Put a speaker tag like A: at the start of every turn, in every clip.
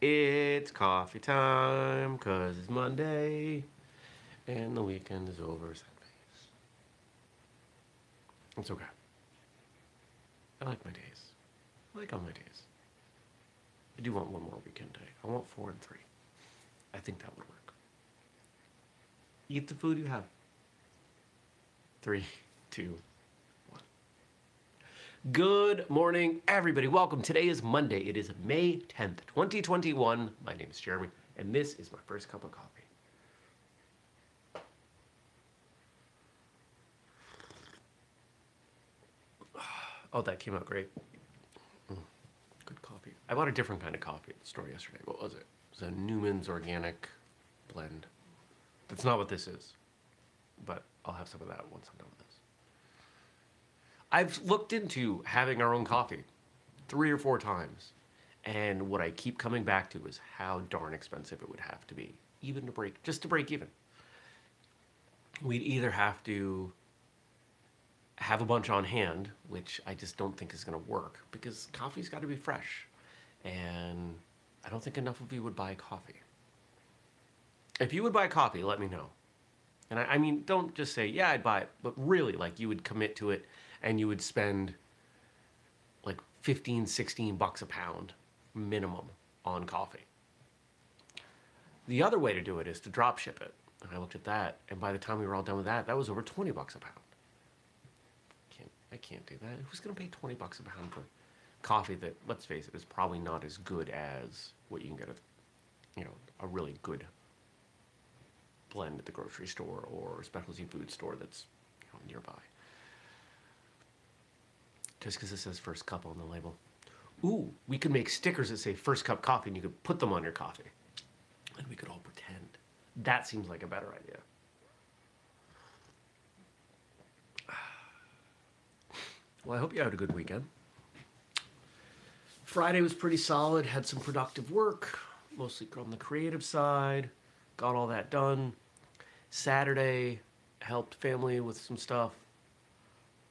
A: It's coffee time, cause it's Monday, and the weekend is over. It's okay. I like my days. I like all my days. I do want one more weekend day. I want four and three. I think that would work. Eat the food you have. Three, two. Good morning, everybody. Welcome. Today is Monday. It is May 10th, 2021. My name is Jeremy, and this is my first cup of coffee. Oh, that came out great. Mm, Good coffee. I bought a different kind of coffee at the store yesterday. What was it? It was a Newman's Organic blend. That's not what this is, but I'll have some of that once I'm done with this. I've looked into having our own coffee three or four times, and what I keep coming back to is how darn expensive it would have to be, even to break, just to break even. We'd either have to have a bunch on hand, which I just don't think is going to work because coffee's got to be fresh, and I don't think enough of you would buy coffee. If you would buy coffee, let me know. And I, I mean, don't just say, yeah, I'd buy it, but really, like, you would commit to it and you would spend like 15, 16 bucks a pound minimum on coffee. The other way to do it is to drop ship it. And I looked at that, and by the time we were all done with that, that was over 20 bucks a pound. Can't, I can't do that. Who's going to pay 20 bucks a pound for coffee that, let's face it, is probably not as good as what you can get at, you know, a really good blend at the grocery store or specialty food store that's you know, nearby. Just because it says first cup on the label. Ooh, we could make stickers that say first cup coffee and you could put them on your coffee. And we could all pretend. That seems like a better idea. Well, I hope you had a good weekend. Friday was pretty solid, had some productive work, mostly on the creative side, got all that done. Saturday, helped family with some stuff.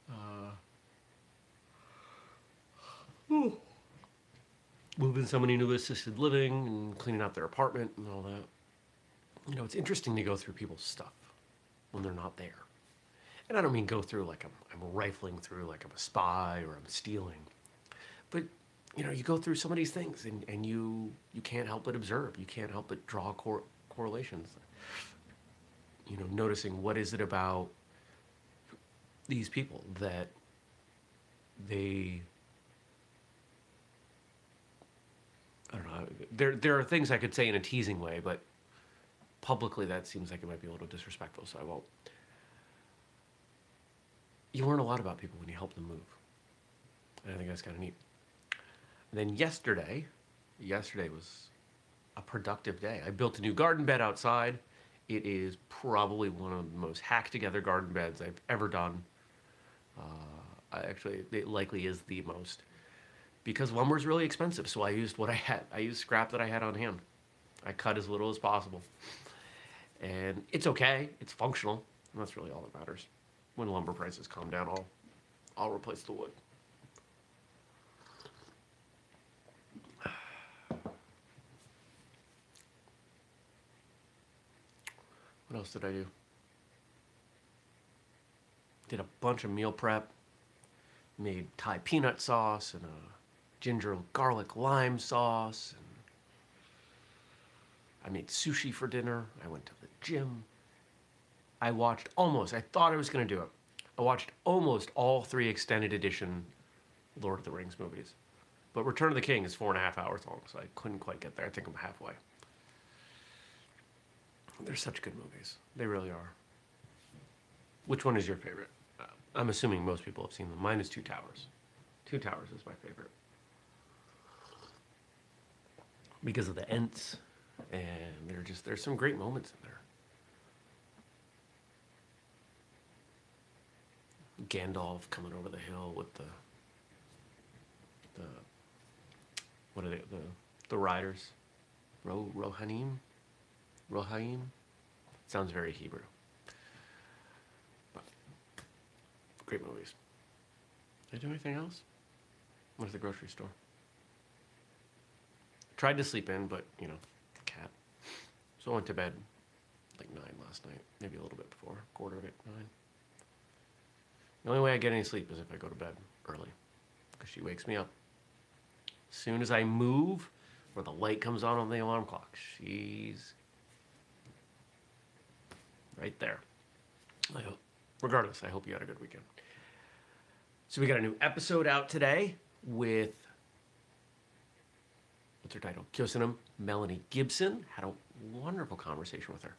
A: Uh, ooh. moving somebody into assisted living and cleaning out their apartment and all that. You know, it's interesting to go through people's stuff when they're not there. And I don't mean go through like I'm, I'm rifling through like I'm a spy or I'm stealing. But you know, you go through some of these things and, and you you can't help but observe. You can't help but draw cor- correlations. You know, noticing what is it about these people that they Don't know. There there are things I could say in a teasing way, but publicly that seems like it might be a little disrespectful, so I won't. You learn a lot about people when you help them move. And I think that's kind of neat. And then yesterday, yesterday was a productive day. I built a new garden bed outside. It is probably one of the most hacked together garden beds I've ever done. Uh, actually, it likely is the most because lumber lumber's really expensive. So I used what I had. I used scrap that I had on hand. I cut as little as possible, and it's okay. It's functional. And that's really all that matters. When lumber prices calm down, I'll I'll replace the wood. What else did I do? Did a bunch of meal prep. Made Thai peanut sauce and a ginger garlic lime sauce. And I made sushi for dinner. I went to the gym. I watched almost, I thought I was going to do it. I watched almost all three extended edition Lord of the Rings movies. But Return of the King is four and a half hours long, so I couldn't quite get there. I think I'm halfway. They're such good movies. They really are. Which one is your favorite? Uh, I'm assuming most people have seen them. Mine is Two Towers. Two Towers is my favorite. Because of the Ents, and they're just there's some great moments in there. Gandalf coming over the hill with the the what are they the the riders? Ro Rohanim? Rohaim? Sounds very Hebrew. But great movies. Did I do anything else? Went to the grocery store. Tried to sleep in, but you know, cat. So I went to bed like nine last night, maybe a little bit before, quarter of it, nine. The only way I get any sleep is if I go to bed early, because she wakes me up. As soon as I move, or the light comes on on the alarm clock, she's right there. I hope, regardless, I hope you had a good weekend. So we got a new episode out today with what's her title? Kyosanum Melanie Gibson. Had a wonderful conversation with her.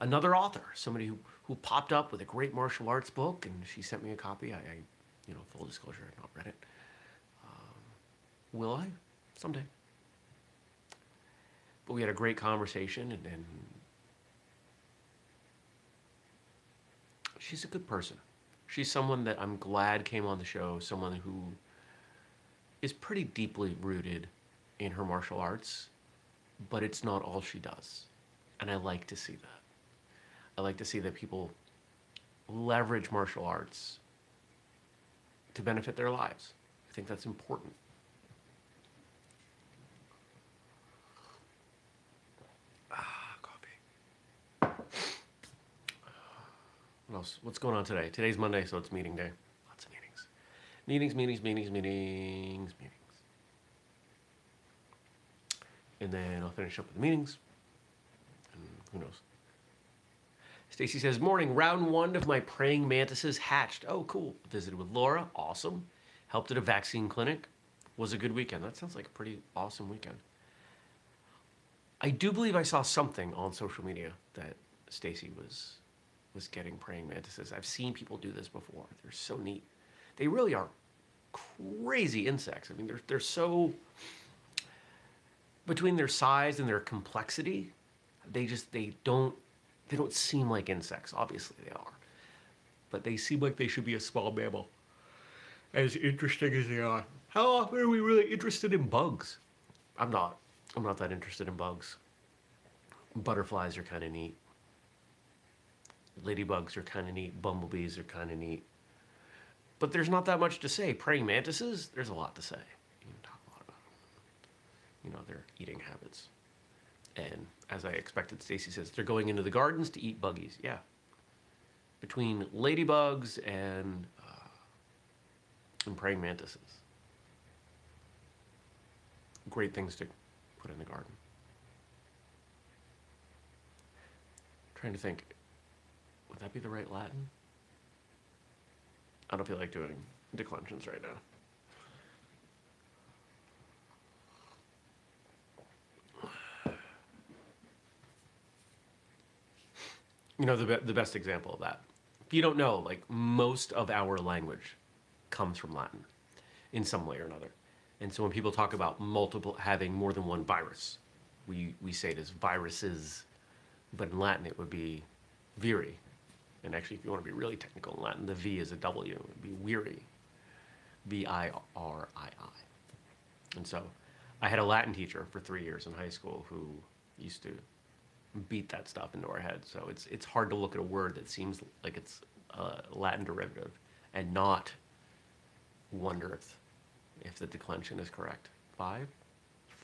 A: Another author, somebody who, who popped up with a great martial arts book, and she sent me a copy. I, I you know, full disclosure, I've not read it. Um, will I? Someday. But we had a great conversation, and, and she's a good person. She's someone that I'm glad came on the show, someone who is pretty deeply rooted in her martial arts, but it's not all she does. And I like to see that. I like to see that people leverage martial arts to benefit their lives. I think that's important. Ah, coffee. What else? What's going on today? Today's Monday, so it's meeting day. Lots of meetings. Meetings, meetings, meetings, meetings, meetings. And then I'll finish up with the meetings. And who knows? Stacy says, Morning, round one of my praying mantises hatched. Oh, cool. Visited with Laura. Awesome. Helped at a vaccine clinic. Was a good weekend. That sounds like a pretty awesome weekend. I do believe I saw something on social media that Stacy was was getting praying mantises. I've seen people do this before. They're so neat. They really are crazy insects. I mean, they're they're so between their size and their complexity, they just they don't they don't seem like insects. Obviously, they are, but they seem like they should be a small mammal. As interesting as they are, how often are we really interested in bugs? I'm not. I'm not that interested in bugs. Butterflies are kind of neat. Ladybugs are kind of neat. Bumblebees are kind of neat. But there's not that much to say. Praying mantises, there's a lot to say. You can talk a lot about them. You know, their eating habits. And as I expected, Stacy says they're going into the gardens to eat buggies. Yeah. Between ladybugs and uh, and praying mantises. Great things to put in the garden. trying to think, would that be the right Latin? I don't feel like doing declensions right now. You know, the, the best example of that. If you don't know, like most of our language comes from Latin in some way or another. And so when people talk about multiple, having more than one virus, we, we say it as viruses, but in Latin it would be viri. And actually, if you want to be really technical in Latin, the V is a W. It would be weary. V I R I I. And so I had a Latin teacher for three years in high school who used to beat that stuff into our heads. So it's it's hard to look at a word that seems like it's a Latin derivative and not wonder if, if the declension is correct. Five?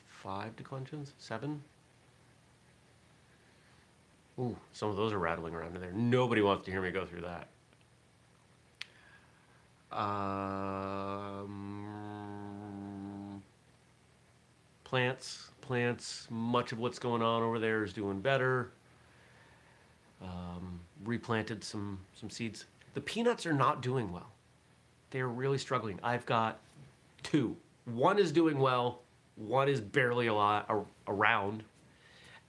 A: Five declensions? Seven? Ooh, some of those are rattling around in there. Nobody wants to hear me go through that. Um, plants, plants. Much of what's going on over there is doing better. Um, replanted some some seeds. The peanuts are not doing well. They are really struggling. I've got two. One is doing well. One is barely a lot ar- around,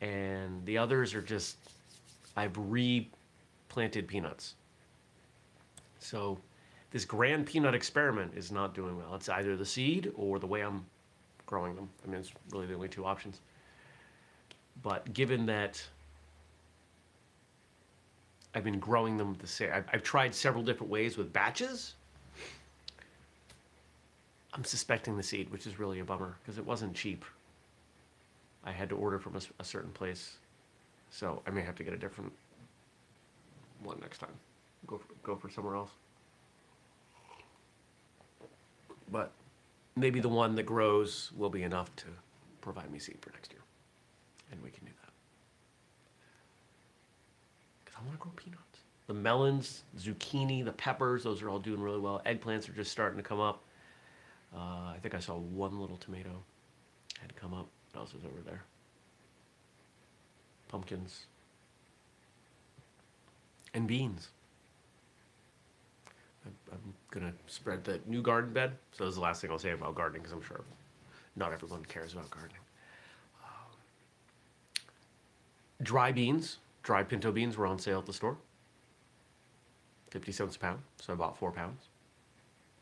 A: and the others are just. I've replanted peanuts. So, this grand peanut experiment is not doing well. It's either the seed or the way I'm growing them. I mean, it's really the only two options. But given that I've been growing them the same, I've, I've tried several different ways with batches. I'm suspecting the seed, which is really a bummer because it wasn't cheap. I had to order from a certain place, so I may have to get a different one next time. Go for, go for somewhere else. But maybe the one that grows will be enough to provide me seed for next year. And we can do that. Because I want to grow peanuts. The melons, zucchini, the peppers, those are all doing really well. Eggplants are just starting to come up. Uh, I think I saw one little tomato had come up. What else is over there? Pumpkins. And beans. To spread the new garden bed. So this is the last thing I'll say about gardening because I'm sure not everyone cares about gardening. Um, dry beans, dry pinto beans were on sale at the store. 50 cents a pound, so I bought four pounds.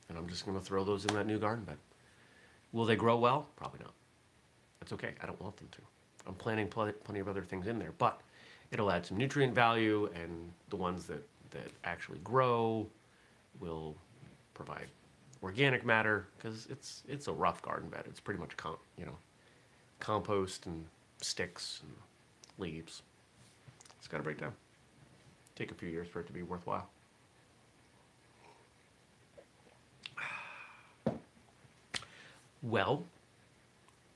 A: And I'm just to throw those in that new garden bed. Will they grow well? Probably not. That's okay. I don't want them to. I'm planting pl plenty of other things in there, but it'll add some nutrient value, and the ones that, that actually grow will provide organic matter because it's it's a rough garden bed. It's pretty much com- you know compost and sticks and leaves. It's got to break down. Take a few years for it to be worthwhile. Well,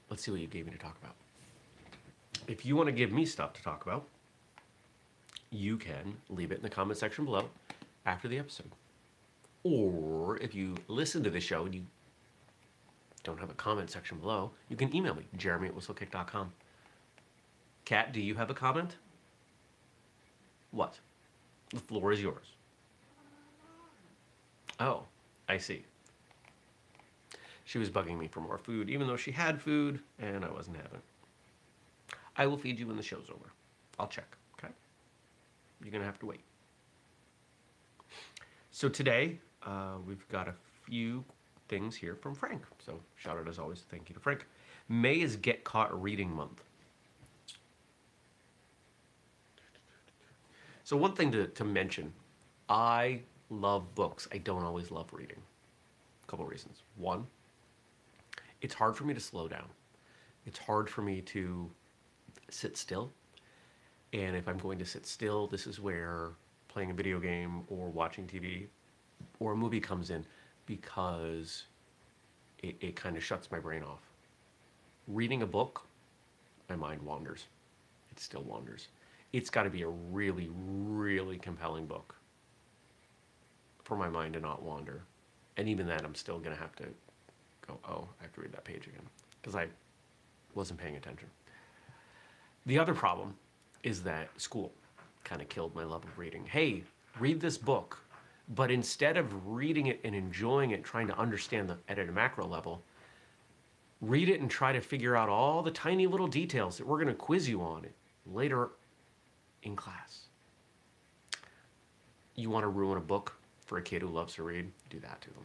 A: let's see what you gave me to talk about. If you want to give me stuff to talk about, you can leave it in the comment section below after the episode. Or if you listen to the show and you don't have a comment section below, you can email me, jeremy at whistlekick.com. Kat, do you have a comment? What? The floor is yours. Oh, I see. She was bugging me for more food, even though she had food and I wasn't having it. I will feed you when the show's over. I'll check, okay? You're to have to wait. So today, uh, we've got a few things here from Frank. So shout out as always, thank you to Frank. May is Get Caught Reading Month. So one thing to, to mention, I love books. I don't always love reading. A couple reasons. One, it's hard for me to slow down. It's hard for me to sit still. And if I'm going to sit still, this is where playing a video game or watching TV or a movie comes in because it, it kind of shuts my brain off. Reading a book, my mind wanders. It still wanders. It's got to be a really, really compelling book for my mind to not wander. And even then, I'm still going to have to go, oh, I have to read that page again because I wasn't paying attention. The other problem is that school kind of killed my love of reading. Hey, read this book. But instead of reading it and enjoying it, trying to understand the at a macro level, read it and try to figure out all the tiny little details that we're going to quiz you on later in class. You want to ruin a book for a kid who loves to read? Do that to them.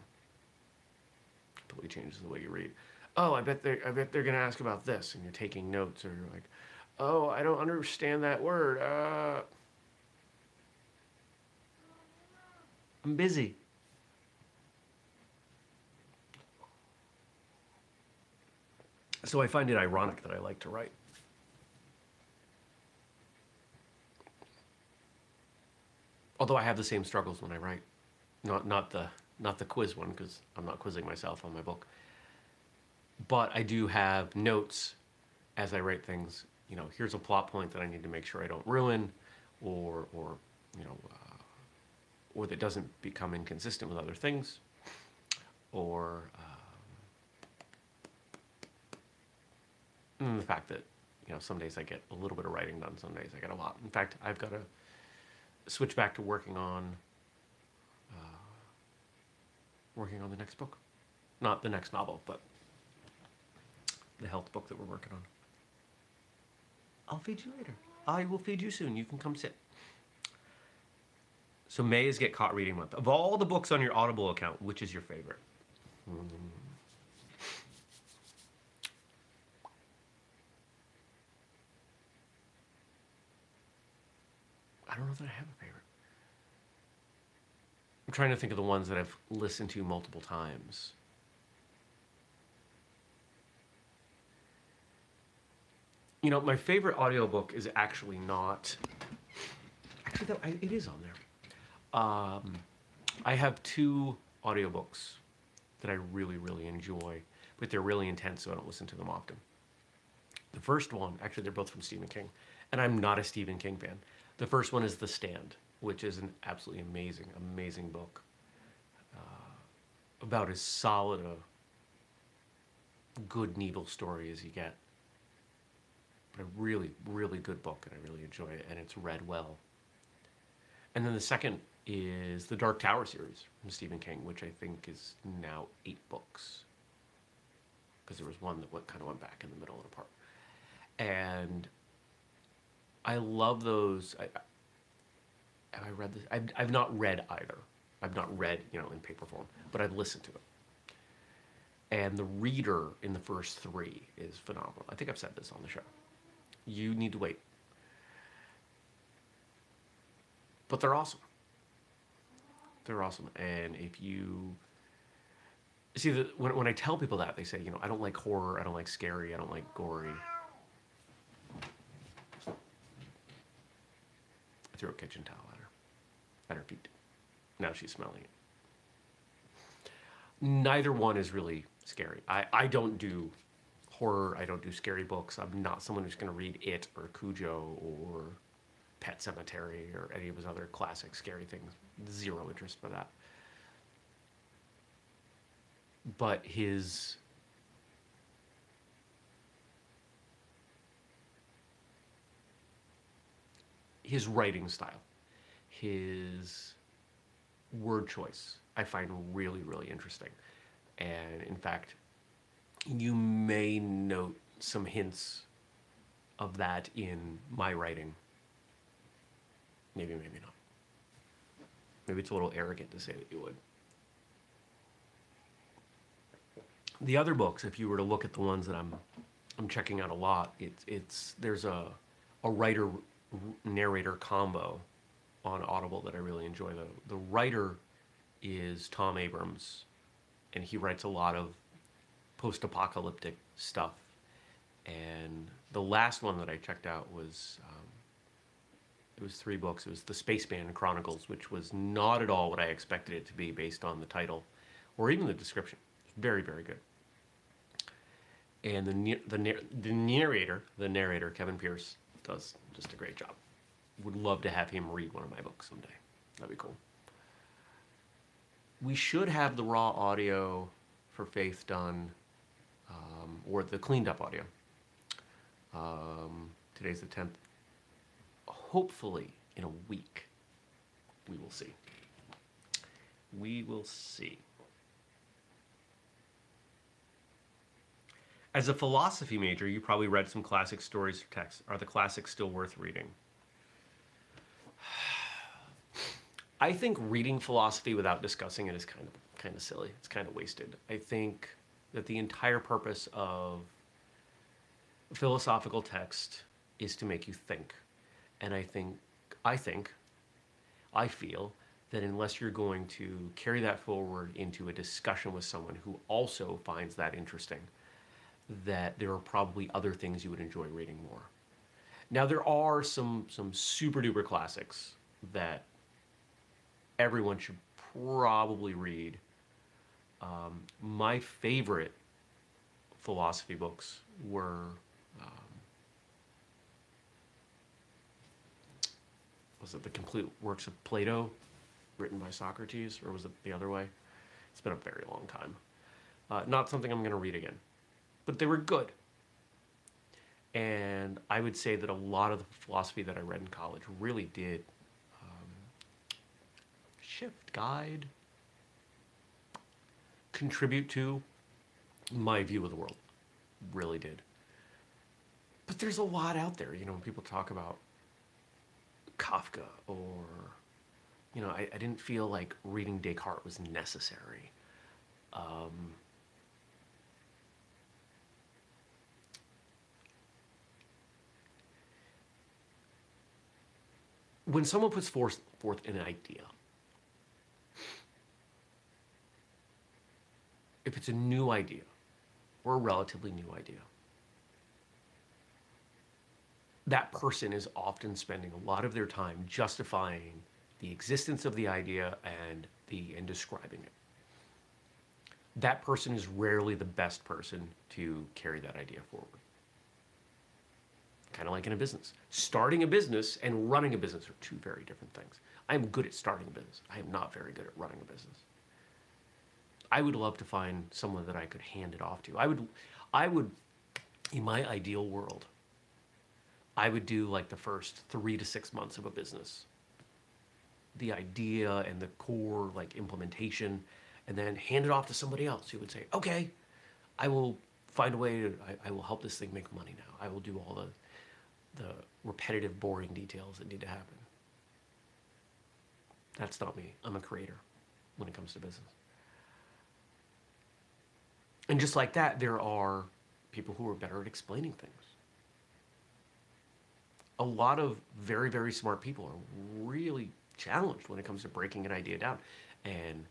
A: Completely changes the way you read. Oh, I bet they I bet they're going to ask about this, and you're taking notes, or you're like, oh, I don't understand that word. Uh, I'm busy. So I find it ironic that I like to write. Although I have the same struggles when I write. Not, not, the, not the quiz one, because I'm not quizzing myself on my book. But I do have notes as I write things. You know, here's a plot point that I need to make sure I don't ruin, or, or you know, uh, or that doesn't become inconsistent with other things, or um, the fact that you know some days I get a little bit of writing done, some days I get a lot. In fact, I've got to switch back to working on uh, working on the next book, not the next novel, but the health book that we're working on. I'll feed you later. I will feed you soon. You can come sit. So May is Get Caught Reading Month. Of all the books on your Audible account, which is your favorite? Mm. I don't know that I have a favorite. I'm trying to think of the ones that I've listened to multiple times. You know, my favorite audiobook is actually not. Actually, though, it is on there. Um, I have two audiobooks that I really, really enjoy, but they're really intense, so I don't listen to them often. The first one, actually, they're both from Stephen King, and I'm not a Stephen King fan. The first one is The Stand, which is an absolutely amazing, amazing book uh, about as solid a good and evil story as you get. But a really, really good book, and I really enjoy it, and it's read well. And then the second is the Dark Tower series from Stephen King, which I think is now eight books. Because there was one that went, kind of went back in the middle and apart. And I love those. I, have I read this? I've, I've not read either. I've not read, you know, in paper form, but I've listened to it. And the reader in the first three is phenomenal. I think I've said this on the show. You need to wait. But they're awesome. They're awesome. And if you see the, when, when I tell people that, they say, you know, I don't like horror, I don't like scary, I don't like gory. I threw a kitchen towel at her, at her feet. Now she's smelling it. Neither one is really scary. I, I don't do horror, I don't do scary books. I'm not someone who's going to read It or Cujo or Pet Sematary or any of his other classic scary things. Zero interest for that. But his his writing style, his word choice, I find really, really interesting. And in fact, you may note some hints of that in my writing Maybe, maybe not. Maybe it's a little arrogant to say that you would. The other books, if you were to look at the ones that I'm, I'm checking out a lot, it's it's there's a, a writer narrator combo on Audible that I really enjoy. The the writer is Tom Abrahams, and he writes a lot of post-apocalyptic stuff. And the last one that I checked out was it was three books. It was the Spaceman Chronicles, which was not at all what I expected it to be based on the title or even the description. Very, very good. And the, the, the narrator, the narrator, Kevin Pierce, does just a great job. Would love to have him read one of my books someday. That'd be cool. We should have the raw audio for Faith done, um, or the cleaned up audio. Um, today's the 10th hopefully in a week. We will see. We will see. As a philosophy major, you probably read some classic stories or texts. Are the classics still worth reading? I think reading philosophy without discussing it is kind of kind of silly. It's kind of wasted. I think that the entire purpose of philosophical text is to make you think. And I think, I think, I feel that unless you're going to carry that forward into a discussion with someone who also finds that interesting, that there are probably other things you would enjoy reading more. Now there are some some super duper classics that everyone should probably read. Um, my favorite philosophy books were was it the complete works of Plato, written by Socrates, or was it the other way? It's been a very long time. Uh, not something I'm going to read again, but they were good. And I would say that a lot of the philosophy that I read in college really did um, shift, guide, contribute to my view of the world. Really did. But there's a lot out there, you know, when people talk about Kafka or, you know, I, I didn't feel like reading Descartes was necessary. Um, when someone puts forth, forth an idea, if it's a new idea or a relatively new idea, that person is often spending a lot of their time justifying the existence of the idea and the and describing it. That person is rarely the best person to carry that idea forward. kind of like in a business. Starting a business and running a business are two very different things. I am good at starting a business. I am not very good at running a business. I would love to find someone that I could hand it off to. I would, I would, in my ideal world, I would do like the first three to six months of a business, the idea and the core like implementation, and then hand it off to somebody else who would say, okay, I will find a way to, I, I will help this thing make money now. I will do all the, the repetitive, boring details that need to happen. That's not me. I'm a creator when it comes to business. And just like that, there are people who are better at explaining things. A lot of very, very smart people are really challenged when it comes to breaking an idea down and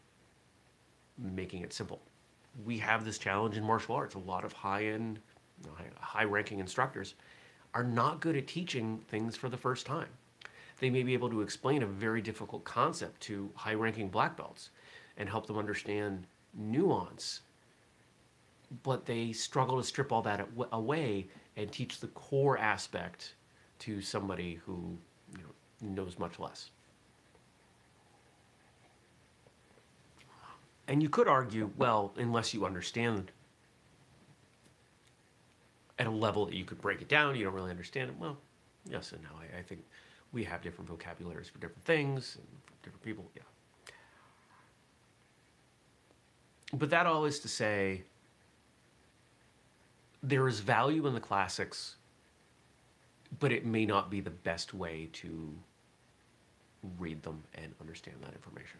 A: making it simple. We have this challenge in martial arts. A lot of high-end, high-ranking instructors are not good at teaching things for the first time. They may be able to explain a very difficult concept to high-ranking black belts and help them understand nuance but they struggle to strip all that away and teach the core aspect to somebody who you know, knows much less. And you could argue, well, unless you understand at a level that you could break it down, you don't really understand it. Well, yes and no. I, I think we have different vocabularies for different things for different people. Yeah. But that all is to say, there is value in the classics, but it may not be the best way to read them and understand that information.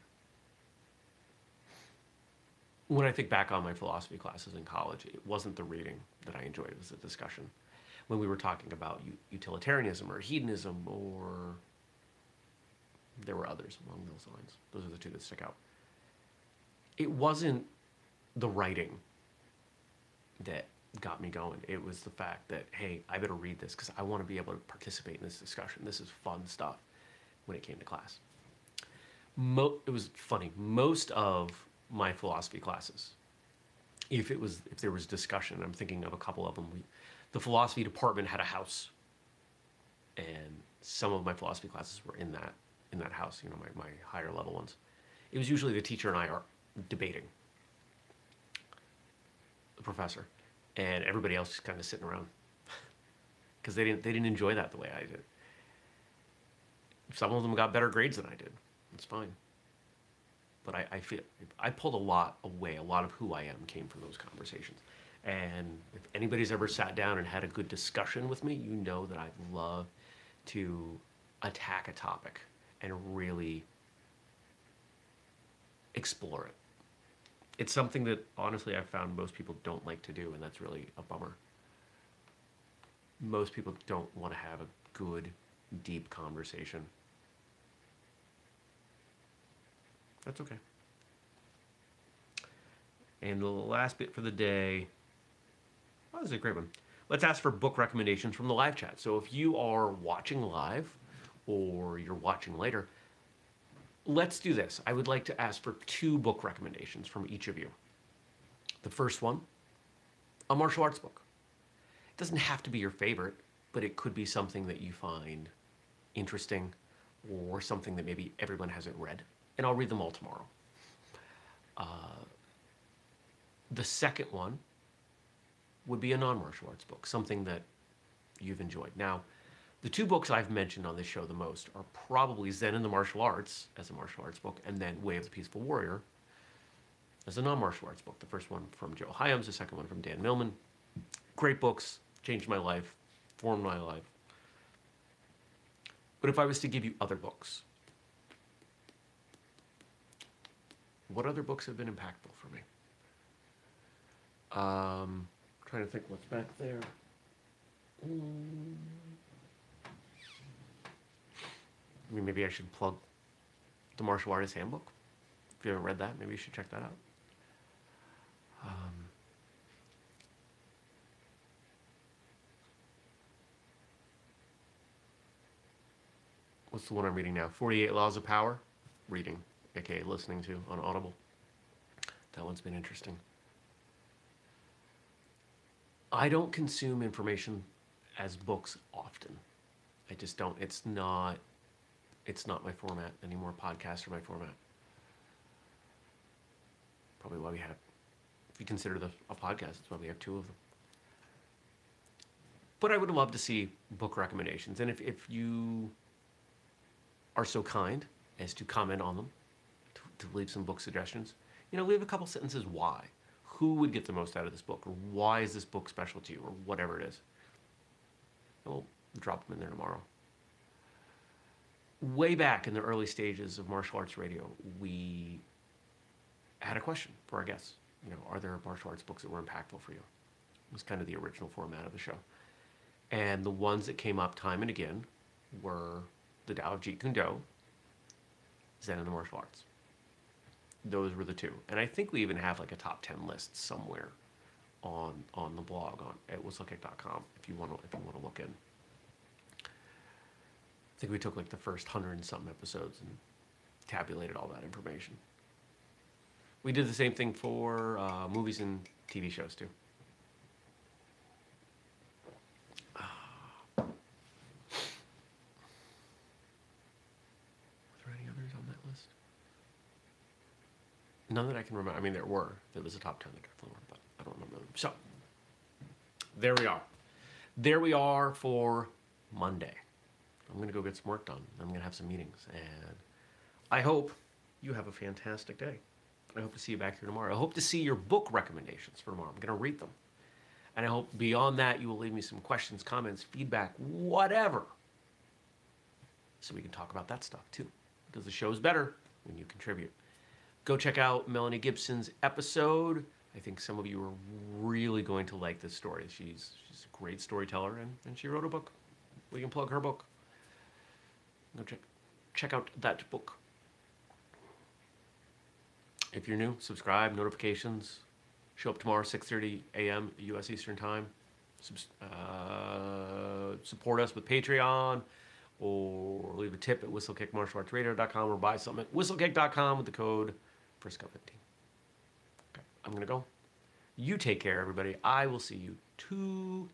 A: When I think back on my philosophy classes in college, it wasn't the reading that I enjoyed, it was the discussion. When we were talking about utilitarianism or hedonism or there were others along those lines. Those are the two that stick out. It wasn't the writing that got me going. It was the fact that, hey, I better read this because I want to be able to participate in this discussion. This is fun stuff when it came to class. Mo it was funny. Most of my philosophy classes, if it was, if there was discussion, I'm thinking of a couple of them. We, the philosophy department had a house, and some of my philosophy classes were in that in that house. You know, my, my higher level ones. It was usually the teacher and I are debating. The professor and everybody else just kind of sitting around because they didn't they didn't enjoy that the way I did. Some of them got better grades than I did. It's fine. But I, I feel I pulled a lot away. A lot of who I am came from those conversations. And if anybody's ever sat down and had a good discussion with me, you know that I love to attack a topic and really explore it it's something that honestly I've found most people don't like to do, and that's really a bummer. Most people don't want to have a good, deep conversation. That's okay. And the last bit for the day, oh, this is a great one. Let's ask for book recommendations from the live chat. So if you are watching live or you're watching later, let's do this. I would like to ask for two book recommendations from each of you. The first one, a martial arts book. It doesn't have to be your favorite, but it could be something that you find interesting or something that maybe everyone hasn't read. And I'll read them all tomorrow. Uh, the second one would be a non-martial arts book, something that you've enjoyed. Now, the two books I've mentioned on this show the most are probably Zen and the Martial Arts as a martial arts book, and then Way of the Peaceful Warrior as a non-martial arts book. The first one from Joe Hyams, the second one from Dan Millman. Great books, changed my life, formed my life. But if I was to give you other books, what other books have been impactful for me? Um, trying to think what's back there. Mm. I mean, maybe I should plug the Martial Artist Handbook. If you haven't read that, maybe you should check that out. Um, what's the one I'm reading now? 48 Laws of Power? Reading, aka listening to on Audible. That one's been interesting. I don't consume information as books often. I just don't. It's not. It's not my format anymore. Podcasts are my format. Probably why we have, if you consider the a podcast, it's why we have two of them. But I would love to see book recommendations, and if if you are so kind as to comment on them, to, to leave some book suggestions, you know, leave a couple sentences why. Who would get the most out of this book, or why is this book special to you, or whatever it is. And we'll drop them in there tomorrow. Way back in the early stages of martial arts radio, we had a question for our guests. You know, are there martial arts books that were impactful for you? It was kind of the original format of the show. And the ones that came up time and again were the Tao of Jeet Kune Do, Zen and the martial arts. Those were the two. And I think we even have like a top 10 list somewhere on on the blog on at whistlekick.com if you want to if you want to look in. Think we took like the first hundred and something episodes and tabulated all that information. We did the same thing for uh, movies and TV shows too. Were there any others on that list? None that I can remember. I mean, there were. There was a top 10 that got flown, but I don't remember them. So, there we are. There we are for Monday. I'm going to go get some work done. I'm going to have some meetings. And I hope you have a fantastic day. I hope to see you back here tomorrow. I hope to see your book recommendations for tomorrow. I'm going to read them. And I hope beyond that, you will leave me some questions, comments, feedback, whatever, so we can talk about that stuff too. Because the show's better when you contribute. Go check out Melanie Gibson's episode. I think some of you are really going to like this story. She's, she's a great storyteller and, and she wrote a book. We can plug her book. Go check, check out that book. If you're new, subscribe, notifications. Show up tomorrow, 6.30 a.m. U.S. Eastern Time. Uh, support us with Patreon or leave a tip at whistlekickmartialartsradio.com or buy something at whistlekick.com with the code FRISCO15. Okay, I'm going to go. You take care, everybody. I will see you tomorrow.